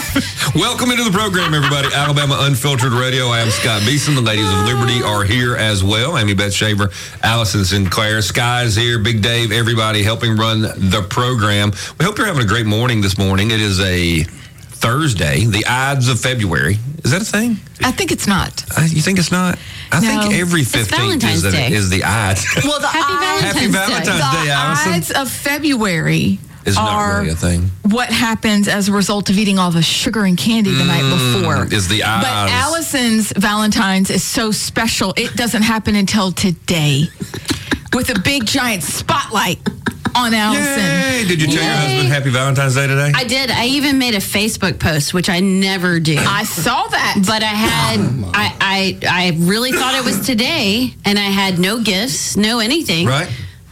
off. Welcome into the program, everybody. Alabama Unfiltered Radio. I am Scott Beason. The ladies of Liberty are here as well. Amy Beth Shaver, Allison Sinclair, Sky's here, Big Dave, everybody helping run the program. We hope you're having a great morning this morning. It is a Thursday, the Ides of February. Is that a thing? I think it's not. Uh, you think it's not? I No. think every 15th is, the, Day. is the Ides. Well, the Happy Ides- Happy Valentine's Day, the Allison. Ides of February Is not are really a thing. what happens as a result of eating all the sugar and candy the night before. Mm, is the eyes. But Allison's Valentine's is so special. It doesn't happen until today with a big giant spotlight on Allison. Hey, did you tell your husband Happy Valentine's Day today? I did. I even made a Facebook post, which I never do. I saw that. but I had I, I I really thought it was today, and I had no gifts, no anything. right?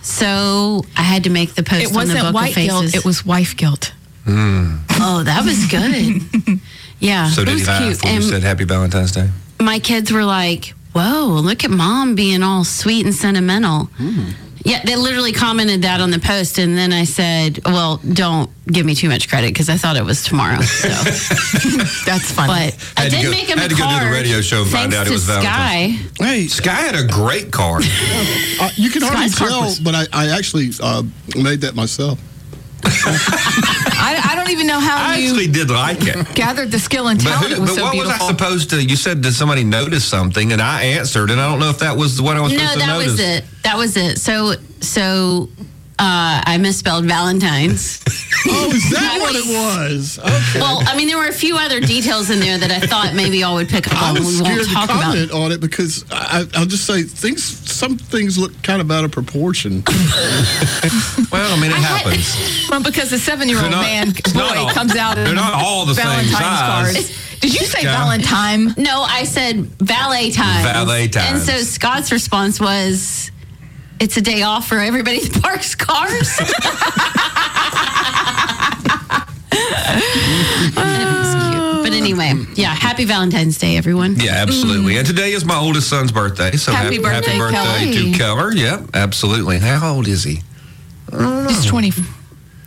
So I had to make the post. it on the wasn't book white of faces. guilt, it was wife guilt. Hmm. Oh, that was good. yeah, So it did was he laugh cute. when you And said Happy Valentine's Day? my kids were like, "Whoa, look at mom being all sweet and sentimental." Hmm. Yeah, they literally commented that on the post, and then I said, "Well, don't give me too much credit because I thought it was tomorrow." So, That's funny. but I Had to did go- make him had a to go do the card. radio show and find thanks out it to was Sky. Valentine's. Hey, Sky had a great card. uh, you can hardly Sky's tell, Harper's. but I, I actually uh, made that myself. I, I don't even know how I you actually did like it. gathered the skill and But, talent. who, it was but so what beautiful. was I supposed to? You said did somebody notice something, and I answered, and I don't know if that was what I was No, supposed to do. No, that notice. was it. That was it. So, so uh, I misspelled Valentine's. Oh, is that what it was? Okay. well, I mean, there were a few other details in there that I thought maybe y'all would pick up I on. was We won't scared to talk about. on it because I, I'll just say things. Some things look kind of out of proportion. Well, I mean, it happens. Well, because the seven-year-old not- man boy all- comes out they're not all the same Valentine's size. cards. Did you say Yeah. Valentine? No, I said valet time. Valet time. And so Scott's response was, "It's a day off for everybody that parks cars." And was cute. But anyway, yeah, happy Valentine's Day, everyone. Yeah, absolutely. And today is my oldest son's birthday, so Happy happy, birthday, happy birthday Kelly. to Keller. Yep, absolutely. How old is he? He's 20.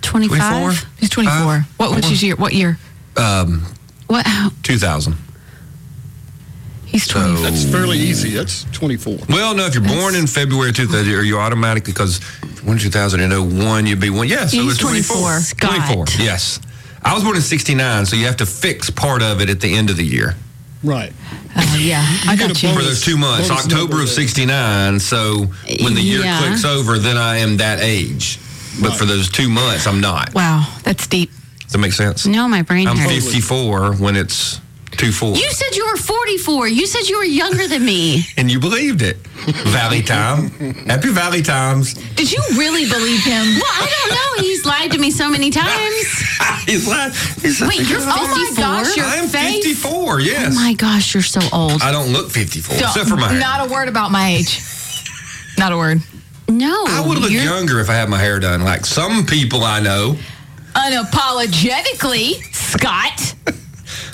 25? He's 24. Uh, what was his year? What year? Um, What? 2000. He's 20. That's fairly easy. That's 24. Well, no, if you're born in February 2000, are you automatically because when 2001 you'd be one? Yeah, so He's it's 24. 24. Scott. 24. Yes. I was born in 69, so you have to fix part of it at the end of the year Right. Uh, yeah, I get got a you. for those two months, Bonus October of 69. So when the year Yeah. clicks over, then I am that age. But for those two months, I'm not. Wow, that's deep. Does that make sense? No, my brain I'm hurts. 54 when it's 2 4. You said you were 44. You said you were younger than me. and you believed it. Valley time. Happy Valley times. Did you really believe him? Well, I don't know. He's lied to me so many times. He's like, he's Wait, you're Oh my 54? gosh, your I'm face. 54, yes. Oh my gosh, you're so old. I don't look 54, Don't- except for my hair. Not a word about my age. Not a word. No. I would look you're- younger if I had my hair done. Like some people I know. Unapologetically, Scott.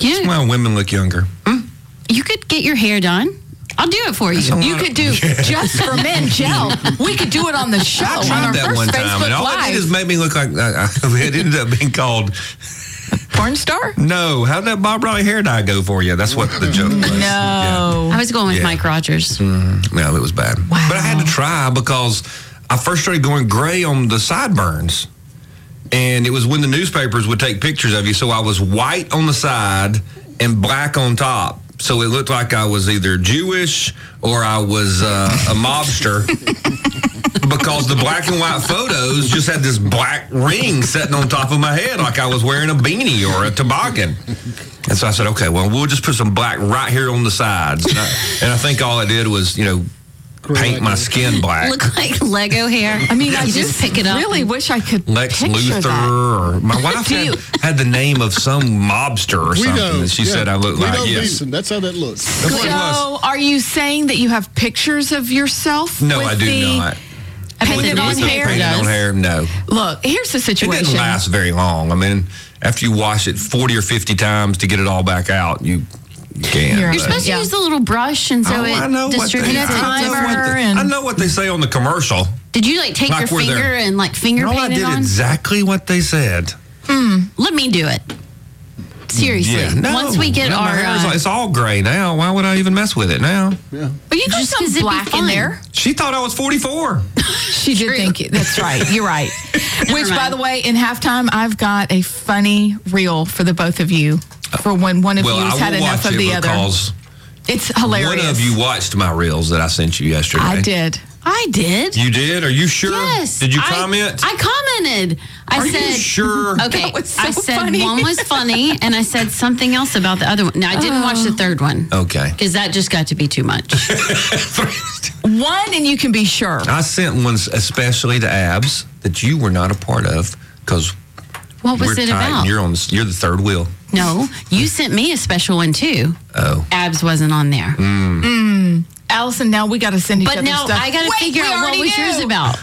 Yeah, Well, women look younger. Mm. you could get your hair done. I'll do it for you. You could do just for men gel. We could do it on the show I on tried our that first one time, Facebook and all it did is make me look like I, I, it ended up being called. Porn star? No, how'd that Bob Riley hair dye go for you? That's what the joke was. Yeah. No. I was going with Yeah. Mike Rogers. Mm-hmm. No, it was bad. Wow. But I had to try because I first started going gray on the sideburns. And it was when the newspapers would take pictures of you. So I was white on the side and black on top. So it looked like I was either Jewish or I was uh, a mobster. because the black and white photos just had this black ring sitting on top of my head like I was wearing a beanie or a toboggan. And so I said, okay, well, we'll just put some black right here on the sides. And I, and I think all I did was, you know, paint my skin black. Look like Lego hair. I mean, you I just, pick it up. Really wish I could Lex picture Luthor, that. or my wife had, had the name of some mobster or We something know. that she yeah. said I look like. know Yes, Beason. That's how that looks. That's what was. So, are you saying that you have pictures of yourself? No, with I do the not. Painted With on the With the hair? painted on hair, no. Look, here's the It situation. didn't last very long. I mean, after you wash it 40 or 50 times to get it all back out, you, you can't. You're You're supposed Yeah. to use the little brush, and so oh, it I know what distributes I it. know what timer they- and- I know what they say on the commercial. Did you like take Like your where they're- finger and like finger No, I paint it did on? exactly what they said. Hmm. Let me do it. Seriously. Yeah, no, Once we get no, my our. hair is- uh, it's all gray now. Why would I even mess with it now? Yeah. But you got Just 'cause some black in there. She thought I was 44. She did think you. That's right. You're right. Which, by the way, in halftime, I've got a funny reel for the both of you for when one of Well, you had enough watch of it the other. because It's hilarious. one of you watched my reels that I sent you yesterday. I did. I did. You did? Are you sure? Yes. Did you I- comment? I, commented. I Are you said, sure? Okay. That was so I said funny. one was funny, and I said something else about the other one. Now I didn't watch the oh. third one okay. because that just got to be too much. One, and you can be sure. I sent ones especially to Abs that you were not a part of because What was we're it tight. about? and You're on. the- You're the third wheel. No, you sent me a special one too. Oh. Abs wasn't on there, hmm. mm. Allison, now we got to send each but other now stuff. I got to figure out what already was yours about.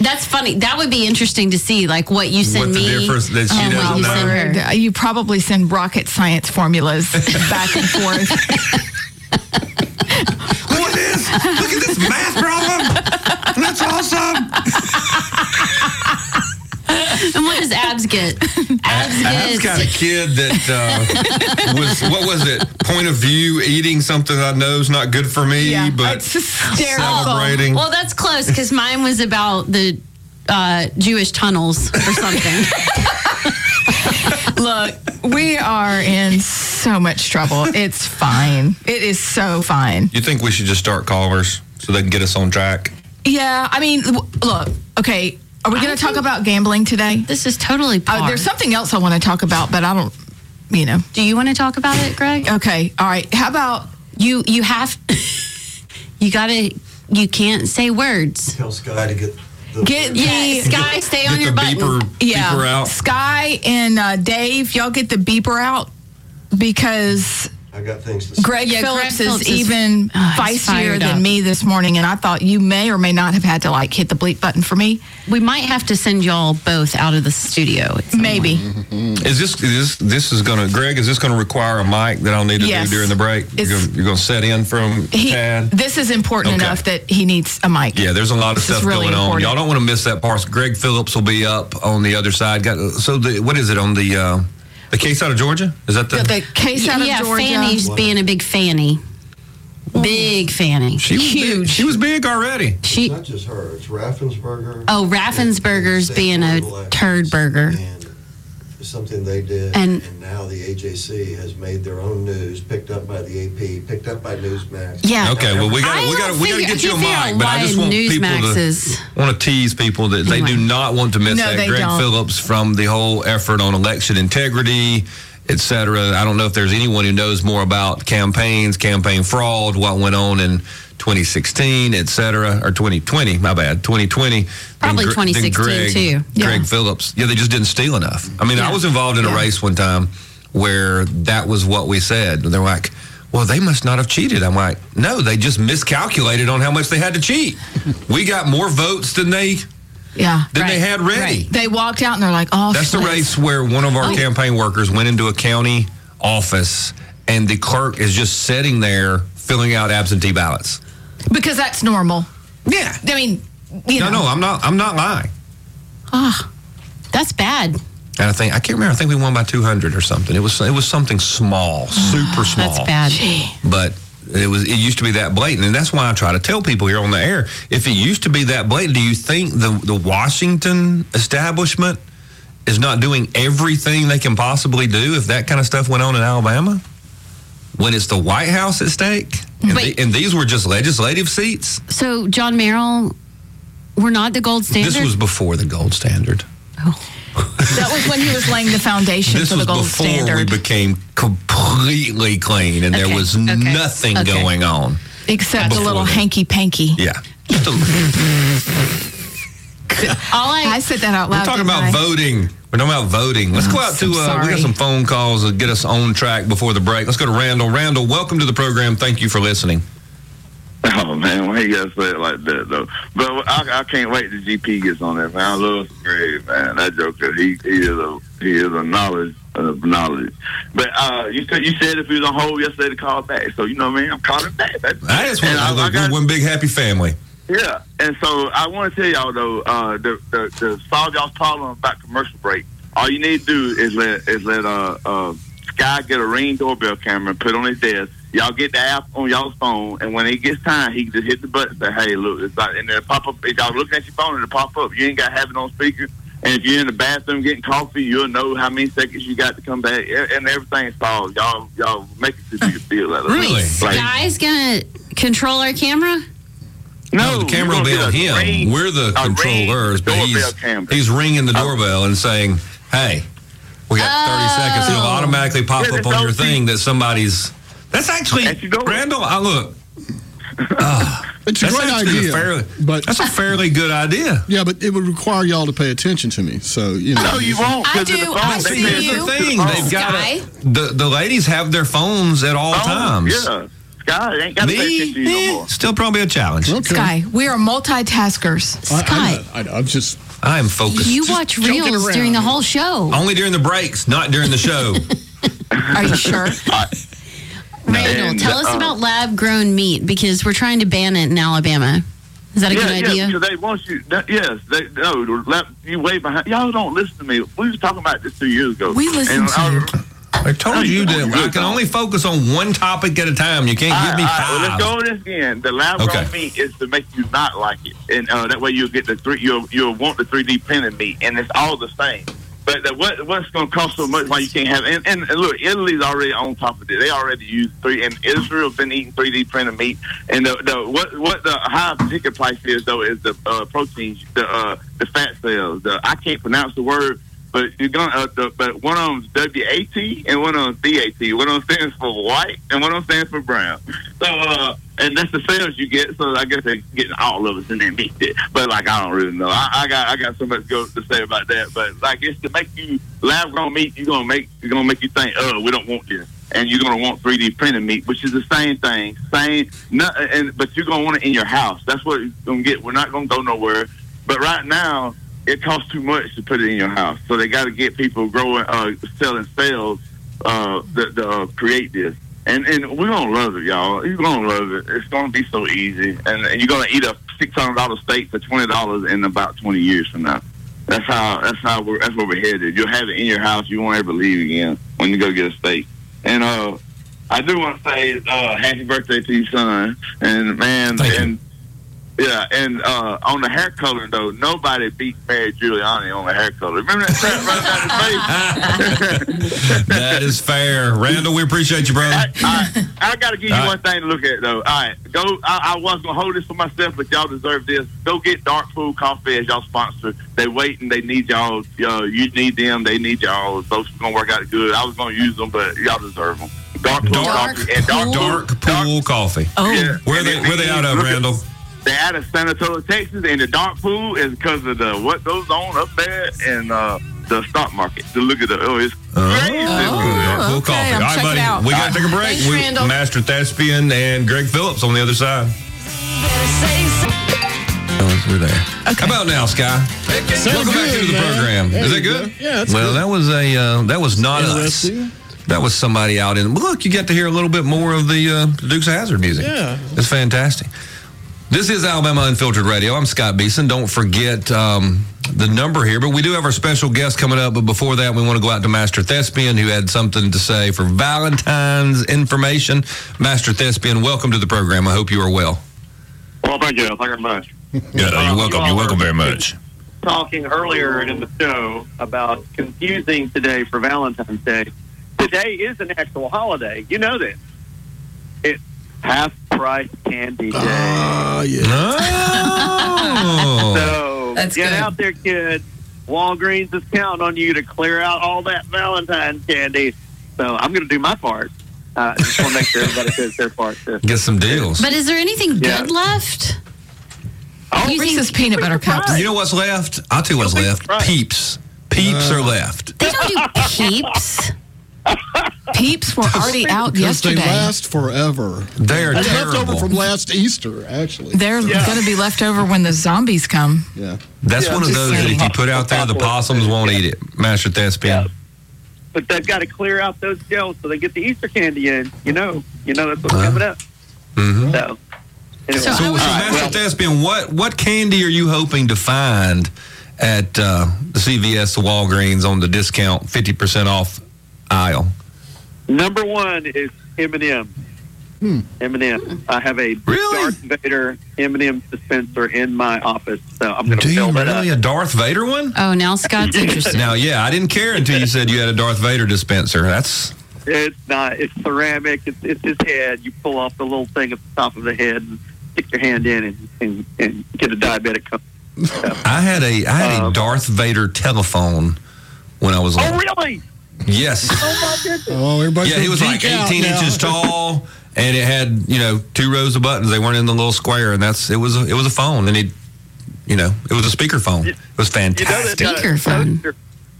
That's funny. That would be interesting to see, like what you send What the me. difference that she oh, and what doesn't you know. send her. You probably send rocket science formulas back and forth. Look at this! Look at this math problem! That's awesome! And what does Abs get? Abs Ab's gets. got a kid that uh, was what was it? Point of view, eating something I know is not good for me, Yeah, but it's celebrating. Well, that's close because mine was about the uh, Jewish tunnels or something. Look, we are in so much trouble. It's fine. It is so fine. You think we should just start callers so they can get us on track? Yeah, I mean, look, okay, are we going to talk about gambling today? this is totally par. Uh, there's something else I want to talk about, but I don't, you know. Do you want to talk about it, Greg? Okay, all right. How about You you have you gotta you can't say words. Tell Sky to get the get the Yeah, Sky, stay on Get your the button. beeper, yeah beeper out. Sky and uh, Dave, y'all get the beeper out because I got things to say. Greg Yeah, Phillips Phillips is is- even Ah, feistier than up. me this morning, and I thought you may or may not have had to like hit the bleep button for me. We might have to send y'all both out of the studio. at some Maybe. Is this is this this is gonna Greg? Is this gonna require a mic that I'll need to Yes. do during the break? You're It's- gonna, you're gonna set in from He, Tad. this is important Okay. enough that he needs a mic. Yeah, there's a lot of This stuff really going on. Y'all don't want to miss that part. Greg Phillips will be up on the other side. Got so the what is it on the uh, the case out of Georgia? Is that the? The, the case out of yeah, Georgia. Fani's being a big fanny. Big fanny. she was big- huge. she was big already. She It's not just her. It's Raffensperger. Oh, Raffensperger's and being a turd burger. And it's something they did. And- And, now the AJC has made their own news, picked up by the AP, picked up by Newsmax. Yeah. Okay, well we got I we got don't we got to get you a I mic, but I just want people Newsmax to is- want to tease people that they do not want to miss No, that. Greg don't. Phillips from the whole effort on election integrity, Etc. I don't know if there's anyone who knows more about campaigns, campaign fraud, what went on in 2016, et cetera, or 2020. My bad, 2020. than Probably than 2016 Greg, too. Greg Phillips. Yeah, they just didn't steal enough. I mean, I was involved in a Yeah. race one time where that was what we said. They're like, well, they must not have cheated. I'm like, no, they just miscalculated on how much they had to cheat. we got more votes than they Yeah. than they had ready. right. They walked out and they're like, oh, That's the race where one of our Oh. campaign workers went into a county office and the clerk is just sitting there filling out absentee ballots. Because that's normal. Yeah. I mean, you No, know. no, I'm not. I'm not lying. Ah, that's bad. And I think I can't remember. I think we won by 200 or something. It was it was something small, super small. That's bad. but it was it used to be that blatant and that's why i try to tell people here on the air if it used to be that blatant do you think the, the washington establishment is not doing everything they can possibly do if that kind of stuff went on in alabama when it's the white house at stake and, Wait. the- and these were just legislative seats So John Merrill, we're not the gold standard. this was before the gold standard oh. That was when he was laying the foundation this for was the gold before standard. we became completely clean and there was okay, nothing okay. going on except the Before little hanky panky. yeah All I, I said that out loud. We're talking about I? voting. We're talking about voting. Let's go Oh, out to. Uh, we got some phone calls to get us on track before the break. Let's go to Randall. Randall, welcome to the program. Thank you for listening. Oh man, why you gotta say it like that though? But I, I can't wait till GP gets on there, man. I love Greg, man. That joker, he he is a he is a knowledge of knowledge. But uh, you said you said if he was on hold yesterday to call back, so you know what I mean. I'm calling back. That's, I just want to I- I got- one big happy family. Yeah, and so I want to tell y'all though, uh, the, the the solve y'all's problem about commercial break. All you need to do is let is let uh uh Sky get a ring doorbell camera and put on his desk. Y'all get the app on y'all's phone, and when it gets time, he can just hit the button. and Say, "Hey, look, it's like," and then it pop up. If y'all looking at your phone, it'll pop up. You ain't got to have it on speaker. And if you're in the bathroom getting coffee, you'll know how many seconds you got to come back, and everything's solved. Y'all, y'all make it to be a deal out of. Really? Like, Sky's gonna control our camera. No, the camera will be on gonna get a him. ring- We're the controllers, but he's, he's ringing the doorbell and saying, "Hey, we got 30 seconds." It'll automatically pop Yeah, up on your fee. thing that somebody's. That's actually And Randall. I look. Ah, It's a that's great actually idea, A fairly, but that's a fairly good idea. yeah, but it would require y'all to pay attention to me. So you know, No, you won't. I 'cause of do. the phone. I They see pay you. the thing. They've got Sky? the the ladies have their phones at all Oh, times. Yeah. Sky ain't got to pay Me, to no more. still probably a challenge. okay. Sky, we are multitaskers. I, Sky. I, know, I know. I'm just I am focused. You watch joking reels during the whole show. Only during the breaks, not during the show. Are you sure? Randall, And, tell us uh, about lab grown meat because we're trying to ban it in Alabama. Is that a yeah, good idea? because they want you. That, yes, they no. You way behind. Y'all don't listen to me. We was talking about this two years ago. We listen to I- you. I told No, you you that. I can only focus on one topic at a time. You can't All give me right, all right, well, five. let's go over this again. The lab grown Okay. meat is to make you not like it, and uh, that way you'll get the three. You'll you'll want the three D printed meat, and it's all the same. But the, what what's going to cost so much? Why you can't have? And, and, and look, Italy's already on top of it. They already use three, and Israel's been eating three D printed meat. And the, the what what the high ticket price is though is the uh, proteins, the uh, the fat cells. The I can't pronounce the word. But you're gonna, uh, the, but one of them's W A T and one of them's D A T. One of them stands for white and one of them stands for brown. So, uh, and that's the sales you get. So I guess they're getting all of us and then mixed it. But like, I don't really know. I, I got, I got so much to, go to say about that. But like, it's to make you lab grown meat. You're gonna make, you're gonna make you think, oh, we don't want this. And you're gonna want 3D printed meat, which is the same thing, same. No, and but you're gonna want it in your house. That's what you're gonna get. We're not gonna go nowhere. But right now, it costs too much to put it in your house. So they got to get people growing, uh, selling sales uh, that that, uh, create this. And and we're gonna love it, y'all. You're gonna love it. It's gonna be so easy, and, and you're gonna eat a six hundred dollar steak for twenty dollars in about twenty years from now. That's how. That's how. We're, that's where we're headed. You'll have it in your house. You won't ever leave again when you go get a steak. And uh, I do want to say uh, happy birthday to your son. And man, Thank and yeah, and uh, on the hair color though, nobody beat Mary Giuliani on the hair color. Remember that right down his face? that is fair. Randall, we appreciate you, brother. I, I, I got to give you All right. one thing to look at though. All right, go. I, I was gonna hold this for myself, but y'all deserve this. Go get Dark Pool Coffee as y'all sponsor. They waiting. They need y'all. Uh, you need them. They need y'all. Those are gonna work out good. I was gonna use them, but y'all deserve them. Dark Pool Dark Coffee and Dark, Dark Food- pool coffee. Oh, Yeah. Where And they if where they out of, look at- Randall? They're out of San Antonio, Texas, and the dark pool is because of the what goes on up there and uh, the stock market. To look at the oh, it's crazy. Dark pool okay, coffee. I'm All right, buddy. out. We got to take a break. Thanks, We- Randall. Master Thespian and Greg Phillips on the other side. Oh, we're there. How about now, Sky? Welcome back to into the man. program. There Is that good? go. Yeah, that's well, good. that was a uh, that was not us. That was somebody out in. Look, you got to hear a little bit more of the uh, Dukes of Hazzard music. Yeah. it's fantastic. This is Alabama Unfiltered Radio. I'm Scott Beason. Don't forget um, the number here, but we do have our special guest coming up. But before that, we want to go out to Master Thespian, who had something to say for Valentine's information. Master Thespian, welcome to the program. I hope you are well. Well, thank you. Thank you very much. Yeah, you're welcome. You're welcome very much. Talking earlier in the show about confusing today for Valentine's Day. Today is an actual holiday. You know this. It's half price candy day. Ah, yeah. Oh. so That's get good. out there, kids. Walgreens is counting on you to clear out all that Valentine's candy. So I'm going to do my part. Uh, just want to make sure everybody does their part. Too. Get some deals. But is there anything Yeah. good left? Oh, You Reese's think- peanut butter cups. You know what's left? I'll tell you what's left. surprised. Peeps. Peeps are left. They don't do peeps. Peeps were already out Because They last forever. They are Left over from last Easter, actually. They're Yeah. going to be left over when the zombies come. Yeah. That's Yeah, one of those that if you put out there, the possums won't eat it. Master Thespian. Yeah. But they've got to clear out those shelves so they get the Easter candy in. You know, you know that's what's Uh-huh. coming up. Mm-hmm. So, anyway. So So, so I Master well- Thespian, what what candy are you hoping to find at uh, the CVS, the Walgreens on the discount fifty percent off aisle? Number one is M&M. M&M. I have a Really? Darth Vader M&M dispenser in my office, so I'm going to Do you fill that really up. a Darth Vader one? Oh, now Scott's interested. Now, yeah, I didn't care until you said you had a Darth Vader dispenser. That's It's not. It's ceramic. It's, it's his head. You pull off the little thing at the top of the head and stick your hand in and, and, and get a diabetic. Coke. I had a I had a Um, Darth Vader telephone when I was Oh, little. really? Yes. Oh, my goodness. Oh, everybody. Yeah, he was like 18 inches tall, and it had you know two rows of buttons. They weren't in the little square, and that's it was a, it was a phone, and it you know it was a speaker phone. It was You know fantastic. that uh, Speakerphone. toaster,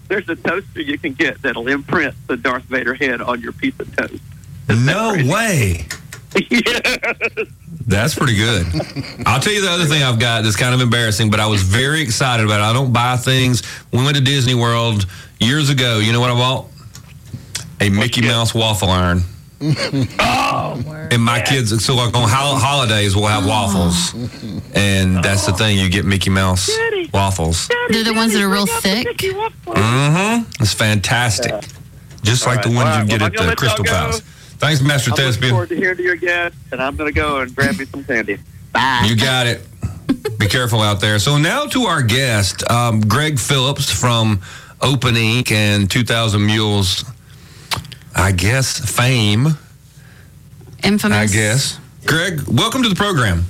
there's a toaster you can get that'll imprint the Darth Vader head on your piece of toast. no way. yeah. That's pretty good. I'll tell you the other thing I've got that's kind of embarrassing, but I was very excited about it. I don't buy things. We went to Disney World years ago. You know what I bought? A Mickey Mouse waffle iron. Oh, And my kids, so like on hol- holidays, we'll have waffles. And that's the thing, you get Mickey Mouse waffles. They're the ones that are real thick. Mm-hmm. It's fantastic. Just like the ones right. you get Well, at the Crystal y'all go. Palace. Thanks, Master I'm looking Thespian. forward to hearing you again, and I'm going to go and grab me some candy. Bye. You got it. Be careful out there. So now to our guest, um, Greg Phillips from Open Ink and 2,000 Mules, I guess, fame, Infamous. I guess. Greg, welcome to the program.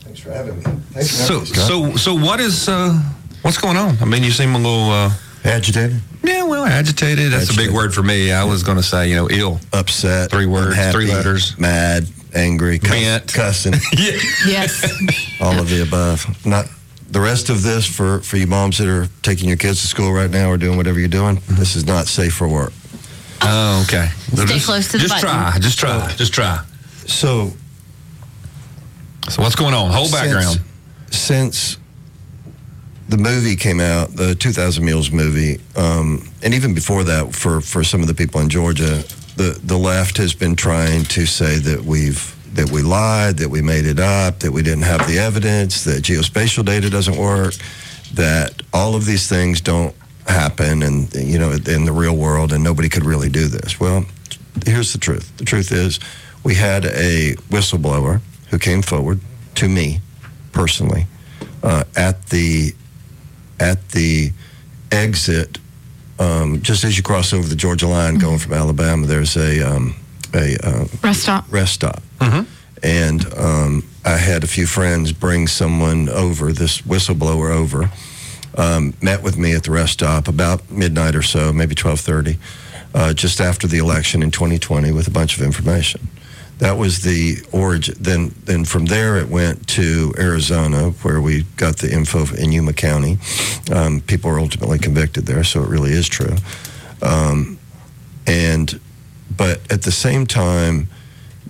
Thanks for having me. Thanks for So, having me, so, so what is, uh, what's going on? I mean, you seem a little, uh, agitated, yeah, well, agitated. That's a big word for me. I was going to say, you know, ill. upset, Three words, unhappy, three letters. mad, angry, cuss, Bent. cussing, Yeah. Yes. all of the above. Not the rest of this for for you moms that are taking your kids to school right now or doing whatever you're doing. Mm-hmm. This is not safe for work. Oh, okay. Stay just, close to the button. Just button. try. Just try. Uh, just try. So So what's going on? Whole Since- background. since the movie came out, the 2000 Mules movie, um, and even before that, for, for some of the people in Georgia, the, the left has been trying to say that we've that we lied, that we made it up, that we didn't have the evidence, that geospatial data doesn't work, that all of these things don't happen, and you know, in the real world, and nobody could really do this. Well, here's the truth. The truth is, we had a whistleblower who came forward to me personally uh, at the at the exit, um, just as you cross over the Georgia line going from Alabama. There's a um, a uh, Rest stop. rest stop, and um, I had a few friends bring someone over, this whistleblower over. Um, met with me at the rest stop about midnight or so, maybe twelve thirty, uh, just after the election in 2020, with a bunch of information. That was the origin. Then, then from there it went to Arizona, where we got the info in Yuma County. Um, people were ultimately convicted there, so it really is true. Um, and, but at the same time,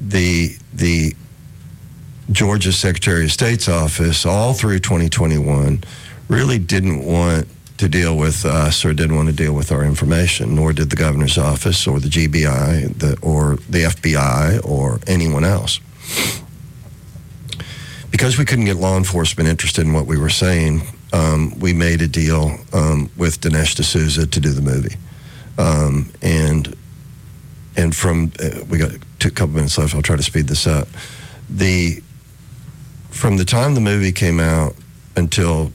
the the Georgia Secretary of State's office, all through 2021, really didn't want to deal with us or didn't want to deal with our information, nor did the governor's office or the GBI the, or the FBI or anyone else. Because we couldn't get law enforcement interested in what we were saying, um, we made a deal um, with Dinesh D'Souza to do the movie. Um, and and from uh, we got two couple minutes left. I'll try to speed this up. The from the time the movie came out until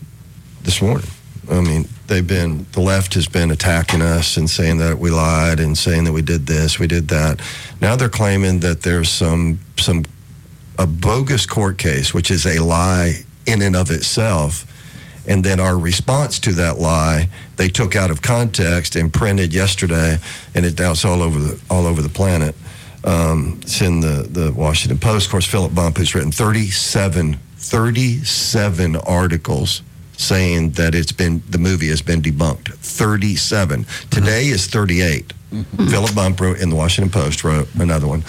this morning, I mean, they've been the left has been attacking us and saying that we lied and saying that we did this, we did that. Now they're claiming that there's some some a bogus court case, which is a lie in and of itself. And then our response to that lie, they took out of context and printed yesterday, and it now it's all over the all over the planet. Um, it's in the the Washington Post. Of course, Philip Bump has written 37, 37 articles saying that it's been the movie has been debunked. 37. Today is 38. Philip Bump wrote in the Washington Post wrote another one.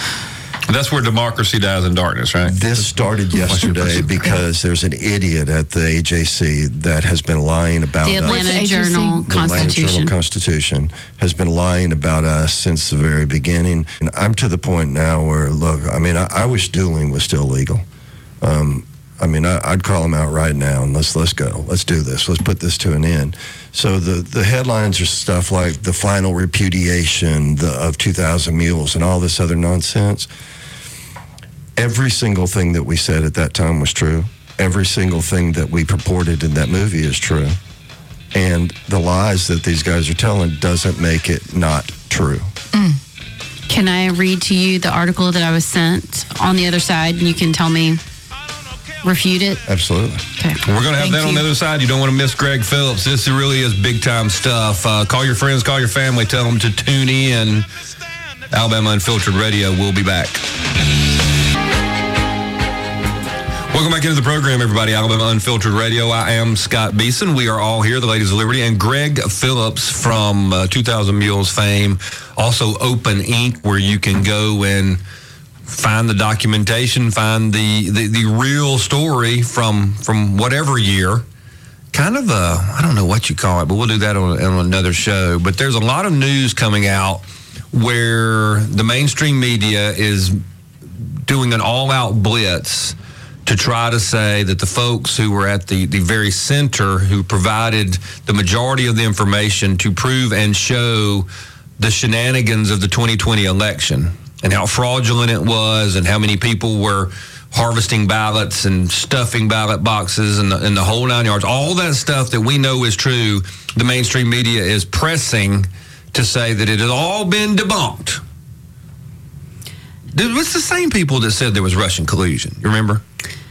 That's where democracy dies in darkness, right? This started yesterday because there's an idiot at the AJC that has been lying about The us. Atlanta agency? Journal The Atlanta Constitution. Journal Constitution has been lying about us since the very beginning. And I'm to the point now where, look, I mean, I, I wish dueling was still legal. Um, I mean, I, I'd call them out right now and let's let's go. Let's do this. Let's put this to an end. So the the headlines are stuff like the final repudiation the, of 2,000 mules and all this other nonsense. Every single thing that we said at that time was true. Every single thing that we purported in that movie is true. And the lies that these guys are telling doesn't make it not true. Mm. Can I read to you the article that I was sent on the other side, and you can tell me refute it? Absolutely. Okay. We're going to have Thank that on the other side. You don't want to miss Greg Phillips. This really is big time stuff. Uh, call your friends, call your family, tell them to tune in. Alabama Unfiltered Radio. We'll be back. Welcome back into the program, everybody. Alabama Unfiltered Radio. I am Scott Beason. We are all here, the Ladies of Liberty, and Greg Phillips from uh, 2000 Mules fame. Also, Open Ink, where you can go and find the documentation, find the, the, the real story from from whatever year. Kind of a, I don't know what you call it, but we'll do that on, on another show. But there's a lot of news coming out where the mainstream media is doing an all-out blitz to try to say that the folks who were at the, the very center who provided the majority of the information to prove and show the shenanigans of the 2020 election and how fraudulent it was and how many people were harvesting ballots and stuffing ballot boxes and the, and the whole nine yards all that stuff that we know is true the mainstream media is pressing to say that it has all been debunked Dude, It's the same people that said there was Russian collusion. You remember?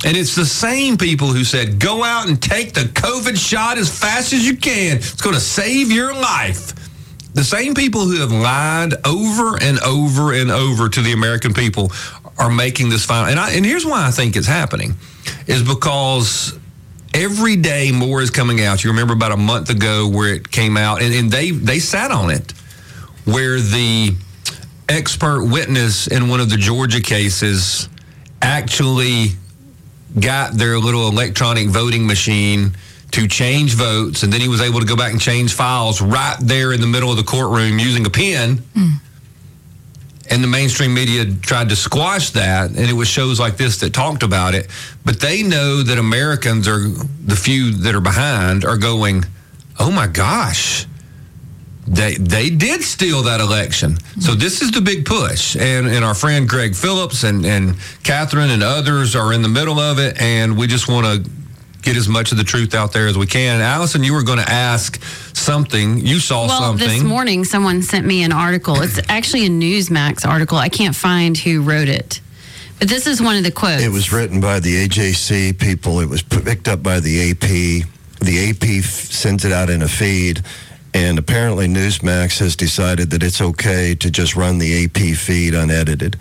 And it's the same people who said, go out and take the COVID shot as fast as you can. It's going to save your life. The same people who have lied over and over and over to the American people are making this final. And, I, and here's why I think it's happening is because every day more is coming out. You remember about a month ago where it came out, and, and they, they sat on it, where the expert witness in one of the Georgia cases actually got their little electronic voting machine to change votes, and then he was able to go back and change files right there in the middle of the courtroom using a pen. Hmm. And the mainstream media tried to squash that, and it was shows like this that talked about it. But they know that Americans are the few that are behind are going, oh my gosh, they they did steal that election. So hmm. this is the big push, and and our friend Greg Phillips and and Catherine and others are in the middle of it, and we just want to get as much of the truth out there as we can. Allison, you were going to ask something. You saw Well, something. this morning someone sent me an article. It's actually a Newsmax article. I can't find who wrote it. But this is one of the quotes. It was written by the AJC people. It was picked up by the AP. The AP f- sends it out in a feed, and apparently Newsmax has decided that it's okay to just run the AP feed unedited.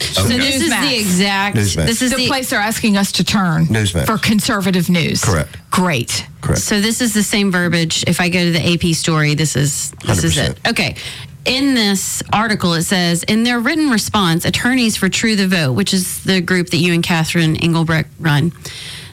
So this is the exact. Newsmax. This is the the, place they're asking us to turn Newsmax. for conservative news. Correct. Great. Correct. So this is the same verbiage. If I go to the AP story, this is this is it. Okay. In this article, it says in their written response, attorneys for True the Vote, which is the group that you and Catherine Engelbrecht run,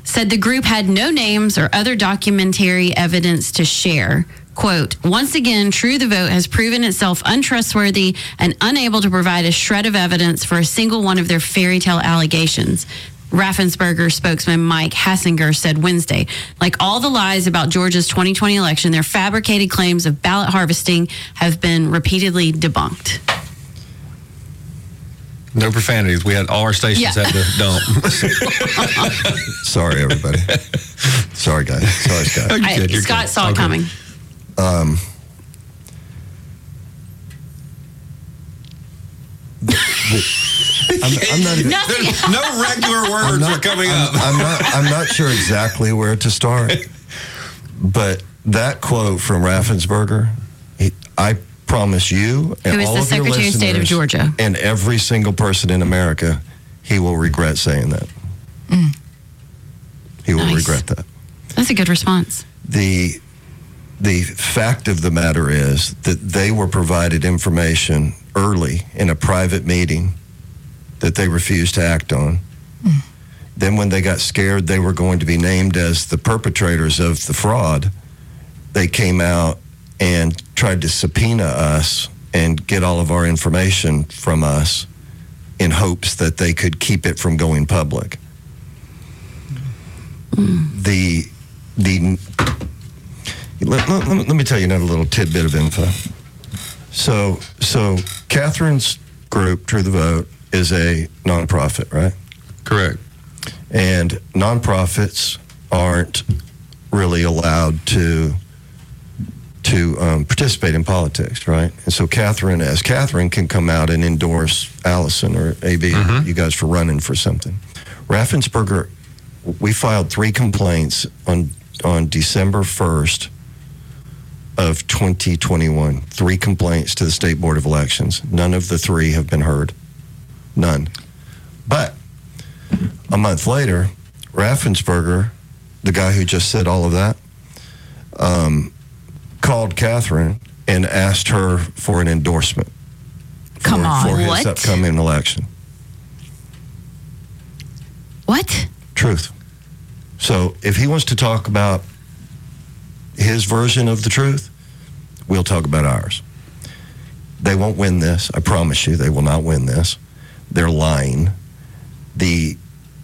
said the group had no names or other documentary evidence to share. Quote, once again, True the Vote has proven itself untrustworthy and unable to provide a shred of evidence for a single one of their fairy tale allegations. Raffensperger spokesman Mike Hassinger said Wednesday, like all the lies about Georgia's 2020 election, their fabricated claims of ballot harvesting have been repeatedly debunked. no profanities. We had all our stations Yeah. had to dump. Sorry, everybody. Sorry, guys. Sorry, Scott. I, Scott saw it good. coming. I'm, I'm not even. Nothing. no regular words are coming I'm, up. I'm not. I'm not sure exactly where to start, but that quote from Raffensperger, he, I promise you and Who is all the of your Secretary of State of listeners Georgia. and every single person in America, he will regret saying that. He will Mm. Nice. regret that. That's a good response. the the fact of the matter is that they were provided information early in a private meeting that they refused to act on. Then, when they got scared they were going to be named as the perpetrators of the fraud, they came out and tried to subpoena us and get all of our information from us in hopes that they could keep it from going public. Mm. the the let, let- let me- tell you another little tidbit of info. So so Catherine's group, True the Vote, is a nonprofit, right? Correct. And nonprofits aren't really allowed to to um, participate in politics, right? And so Catherine, as Catherine, can come out and endorse Allison or AB, you guys for running for something. Raffensperger, we filed three complaints on on December first of 2021. Three complaints to the state board of elections. None of the three have been heard. None. But a month later, Raffensperger, the guy who just said all of that, um, called Catherine and asked her for an endorsement Come for, on. for his What? upcoming election. What? Truth. So if he wants to talk about his version of the truth, we'll talk about ours. They won't win this. I promise you, they will not win this. They're lying. The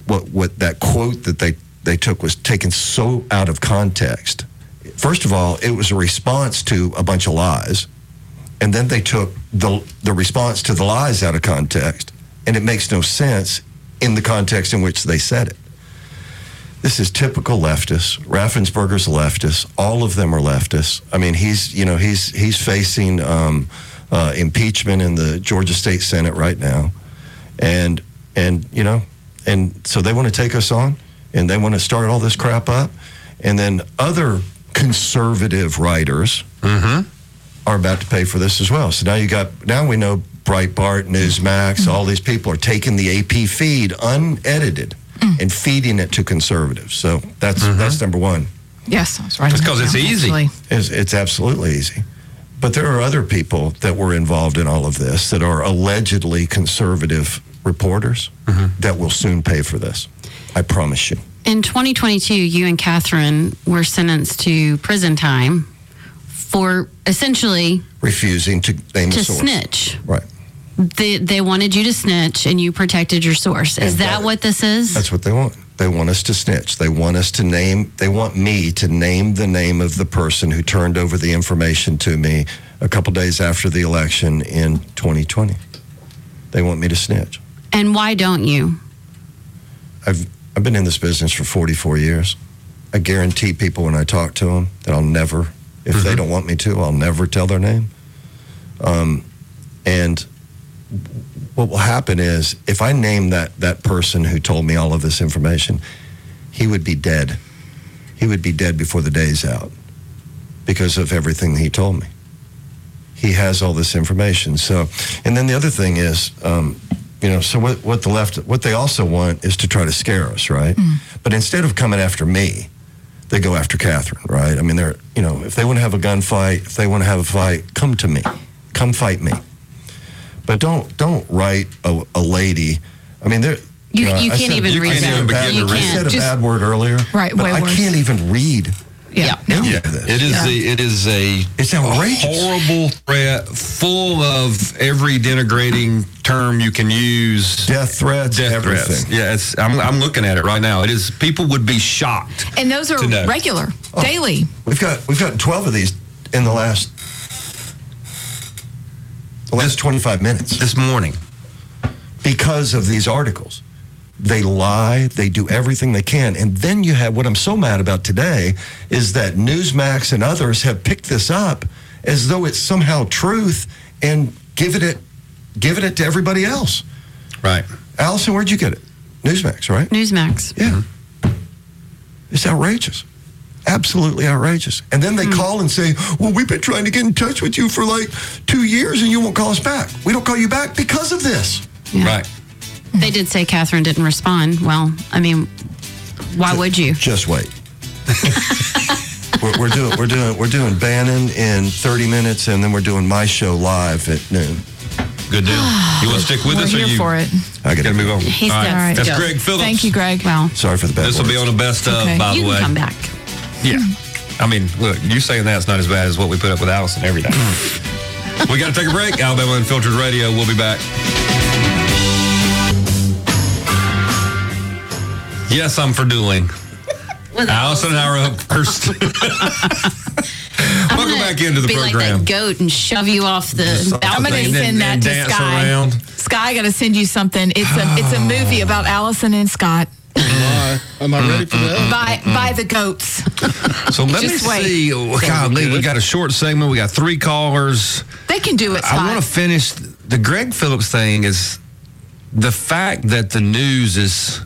what what that quote that they they took was taken so out of context. First of all, it was a response to a bunch of lies, and then they took the the response to the lies out of context, and it makes no sense in the context in which they said it. This is typical leftists. Raffensperger's a leftist. All of them are leftists. I mean, he's you know he's he's facing um, uh, impeachment in the Georgia State Senate right now, and and you know, and so they want to take us on, and they want to start all this crap up, and then other conservative writers are about to pay for this as well. So now you got now we know Breitbart, Newsmax, all these people are taking the AP feed unedited Mm. and feeding it to conservatives. So that's mm-hmm. that's number one. Yes, I was right. It's 'cause it's easy. It's, it's absolutely easy. But there are other people that were involved in all of this that are allegedly conservative reporters mm-hmm. that will soon pay for this. I promise you. In 2022, you and Catherine were sentenced to prison time for essentially Refusing to name to a source. snitch. Right. They, they wanted you to snitch and you protected your source. Is And that that- what this is? That's what they want. They want us to snitch. They want us to name, they want me to name the name of the person who turned over the information to me a couple days after the election in 2020. They want me to snitch. and why don't you? I've, I've been in this business for 44 years. I guarantee people when I talk to them that I'll never, if they don't want me to, I'll never tell their name. Um, and what will happen is if I name that, that person who told me all of this information, he would be dead. He would be dead before the day's out because of everything he told me. He has all this information. So, and then the other thing is, um, you know, so what, what the left, what they also want is to try to scare us, right? But instead of coming after me, they go after Catherine, right? I mean, they're, you know, if they want to have a gunfight, if they want to have a fight, come to me, come fight me. But don't don't write a, a lady. I mean, there. You- know, you I can't said- even You read can't that. even bad- begin to I read. said a Just- bad word earlier, Right, But way I worse. can't even read. Yeah. any Yeah, of this. it is Yeah. a it is a It's outrageous. horrible threat, full of every denigrating term you can use. Death threats, Death everything. threats. Yeah, it's, I'm, I'm looking at it right now. It is people would be shocked. And those are To know. regular, oh. daily. We've got we've got twelve of these in the last the last twenty five minutes This morning, because of these articles. They lie, they do everything they can. And then you have what I'm so mad about today is that Newsmax and others have picked this up as though it's somehow truth and given it given it to everybody else. right? Allison, where'd you get it? Newsmax, right? Newsmax. Yeah. It's outrageous. Absolutely outrageous. And then they hmm. call and say, Well, we've been trying to get in touch with you for like two years and you won't call us back. We don't call you back because of this. Right. They did say Catherine didn't respond. Well, I mean, why would you? Just wait. we're, we're doing we're doing we're doing Bannon in 30 minutes and then we're doing my show live at noon. Good deal. You want to stick with We're us, or here you? for it. I Gotta gotta move on. He's All got right. to That's go. Greg Phillips. Thank you, Greg. Well, Sorry for the bad This will be on the best of, Okay. by you the can way. come back. Yeah. I mean, look, you saying that's not as bad as what we put up with Allison every day. we got to take a break. Alabama Unfiltered Radio. We'll be back. Yes, I'm for dueling. Allison and I are up first. I'm Welcome back into the be like program. that goat and shove you off the I'm going to balcony. Send that to Sky. around. Sky, got to send you something. It's a it's a movie about Allison and Scott. Why? Am I ready for that? Mm-hmm. By by the goats. So let Just me wait. see. Oh, God, we got a short segment. We got three callers. They can do it. I want to finish the Greg Phillips thing. Is the fact that the news is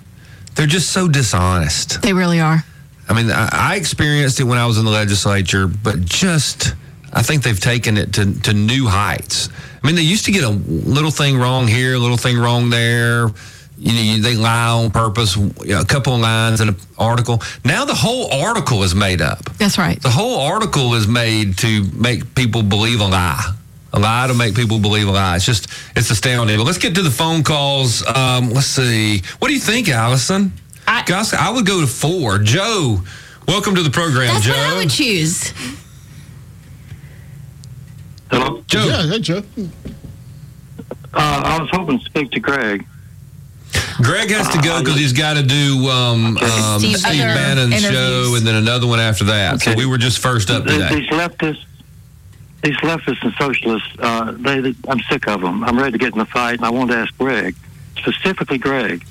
they're just so dishonest. They really are. I mean, I, I experienced it when I was in the legislature, but just I think they've taken it to, to new heights. I mean, they used to get a little thing wrong here, a little thing wrong there. You know, you- they lie on purpose, you know, a couple of lines in an article. Now the whole article is made up. That's right. The whole article is made to make people believe a lie. A lie to make people believe a lie. It's just, it's astounding. But let's get to the phone calls. Um, let's see. What do you think, Allison? I- Gosh, I would go to four. Joe, welcome to the program, That's Joe. what I would choose. Hello. Joe, Yeah, hey, Joe. Uh, I was hoping to speak to Greg. Greg has to go because he's got to do um, um, Steve Steve, other Bannon's show and then another one after that. So we were just first up These today. these leftists, these leftists and socialists, uh, they, they, I'm sick of them. I'm ready to get in the fight, and I wanted to ask Greg, specifically Greg,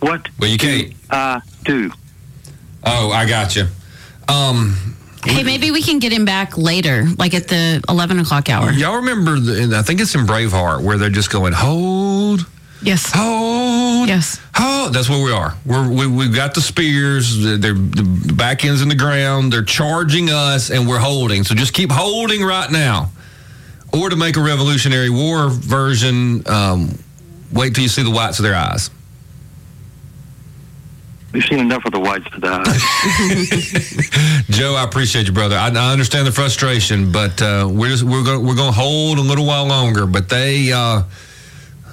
what Well, you can't. I do. Oh, I got you. Um, Hey, maybe we can get him back later, like at the 11 o'clock hour. y'all remember? The, I think it's in Braveheart where they're just going hold. Yes. Hold. Yes. Hold. That's where we are. We're, we, we've got the spears. They're, they're- the back ends in the ground. They're charging us, and we're holding. So just keep holding right now. Or to make a Revolutionary War version, um, wait till you see the whites of their eyes. We've seen enough of the whites to die. Joe, I appreciate you, brother. I, I understand the frustration, but uh, we're just, we're going we're going to hold a little while longer. But they uh,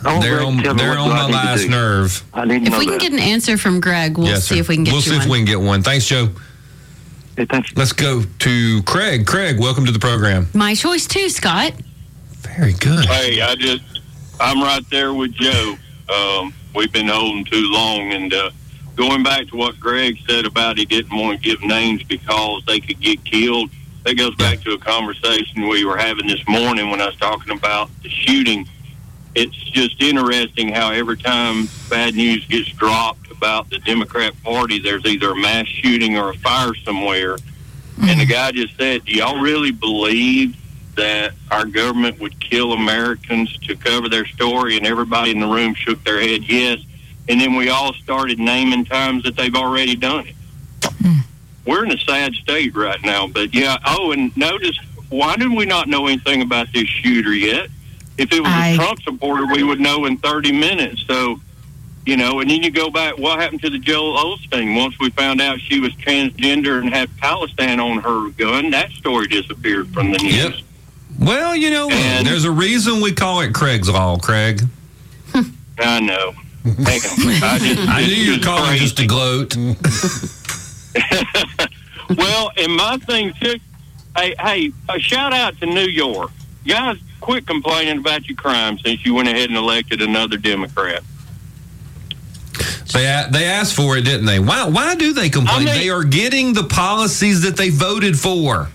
I want they're on to tell me they're on my last nerve. I need If know we can get an answer from Greg, we'll yes, see sir. if we can get We'll you see one. if we can get one. Thanks, Joe. Hey, thank you. Let's go to Craig. Craig, welcome to the program. My choice too, Scott. Very good. Hey, I just, I'm right there with Joe. Um, we've been holding too long. And uh, going back to what Greg said about he didn't want to give names because they could get killed, that goes back to a conversation we were having this morning when I was talking about the shooting. It's just interesting how every time bad news gets dropped about the Democrat Party, there's either a mass shooting or a fire somewhere. And the mm. guy just said, Do y'all really believe that our government would kill Americans to cover their story? And everybody in the room shook their head, yes. And then we all started naming times that they've already done it. Mm. We're in a sad state right now. But yeah, oh, and notice why did we not know anything about this shooter yet? If it was I- a Trump supporter, we would know in 30 minutes. So, you know, and then you go back, what happened to the Joel Osteen? Once we found out she was transgender and had Palestine on her gun, that story disappeared from the news. Yep. Well, you know, And- there's a reason we call it Craig's Law, Craig. I know. Heck, I, just, I knew you were just calling just to gloat. well, and my thing too, hey, hey, a shout out to New York. Guys, quit complaining about your crime since you went ahead and elected another Democrat. They they asked for it, didn't they? Why why do they complain? I mean- they are getting the policies that they voted for.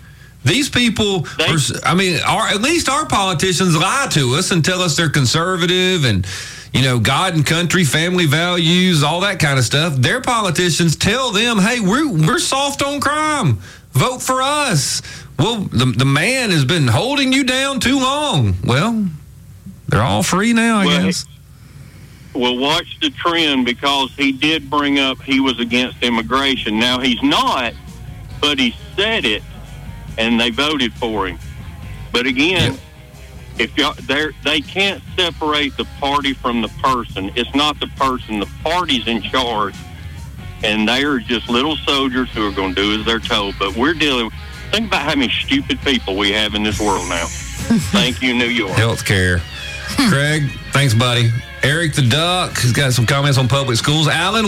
These people, They- are, I mean, our, at least our politicians lie to us and tell us they're conservative and, you know, God and country, family values, all that kind of stuff. Their politicians tell them, hey, we're, we're soft on crime. Vote for us. Well, the, the man has been holding you down too long. Well, they're all free now, I Well, guess. Well, watch the trend because he did bring up he was against immigration. Now he's not, but he said it, and they voted for him. But again, if y'all, they're, they can't separate the party from the person. It's not the person. The party's in charge, and they are just little soldiers who are going to do as they're told. But we're dealing. Think about how many stupid people we have in this world now. Thank you, New York. Healthcare. Craig, thanks, buddy. Eric the Duck has got some comments on public schools. Alan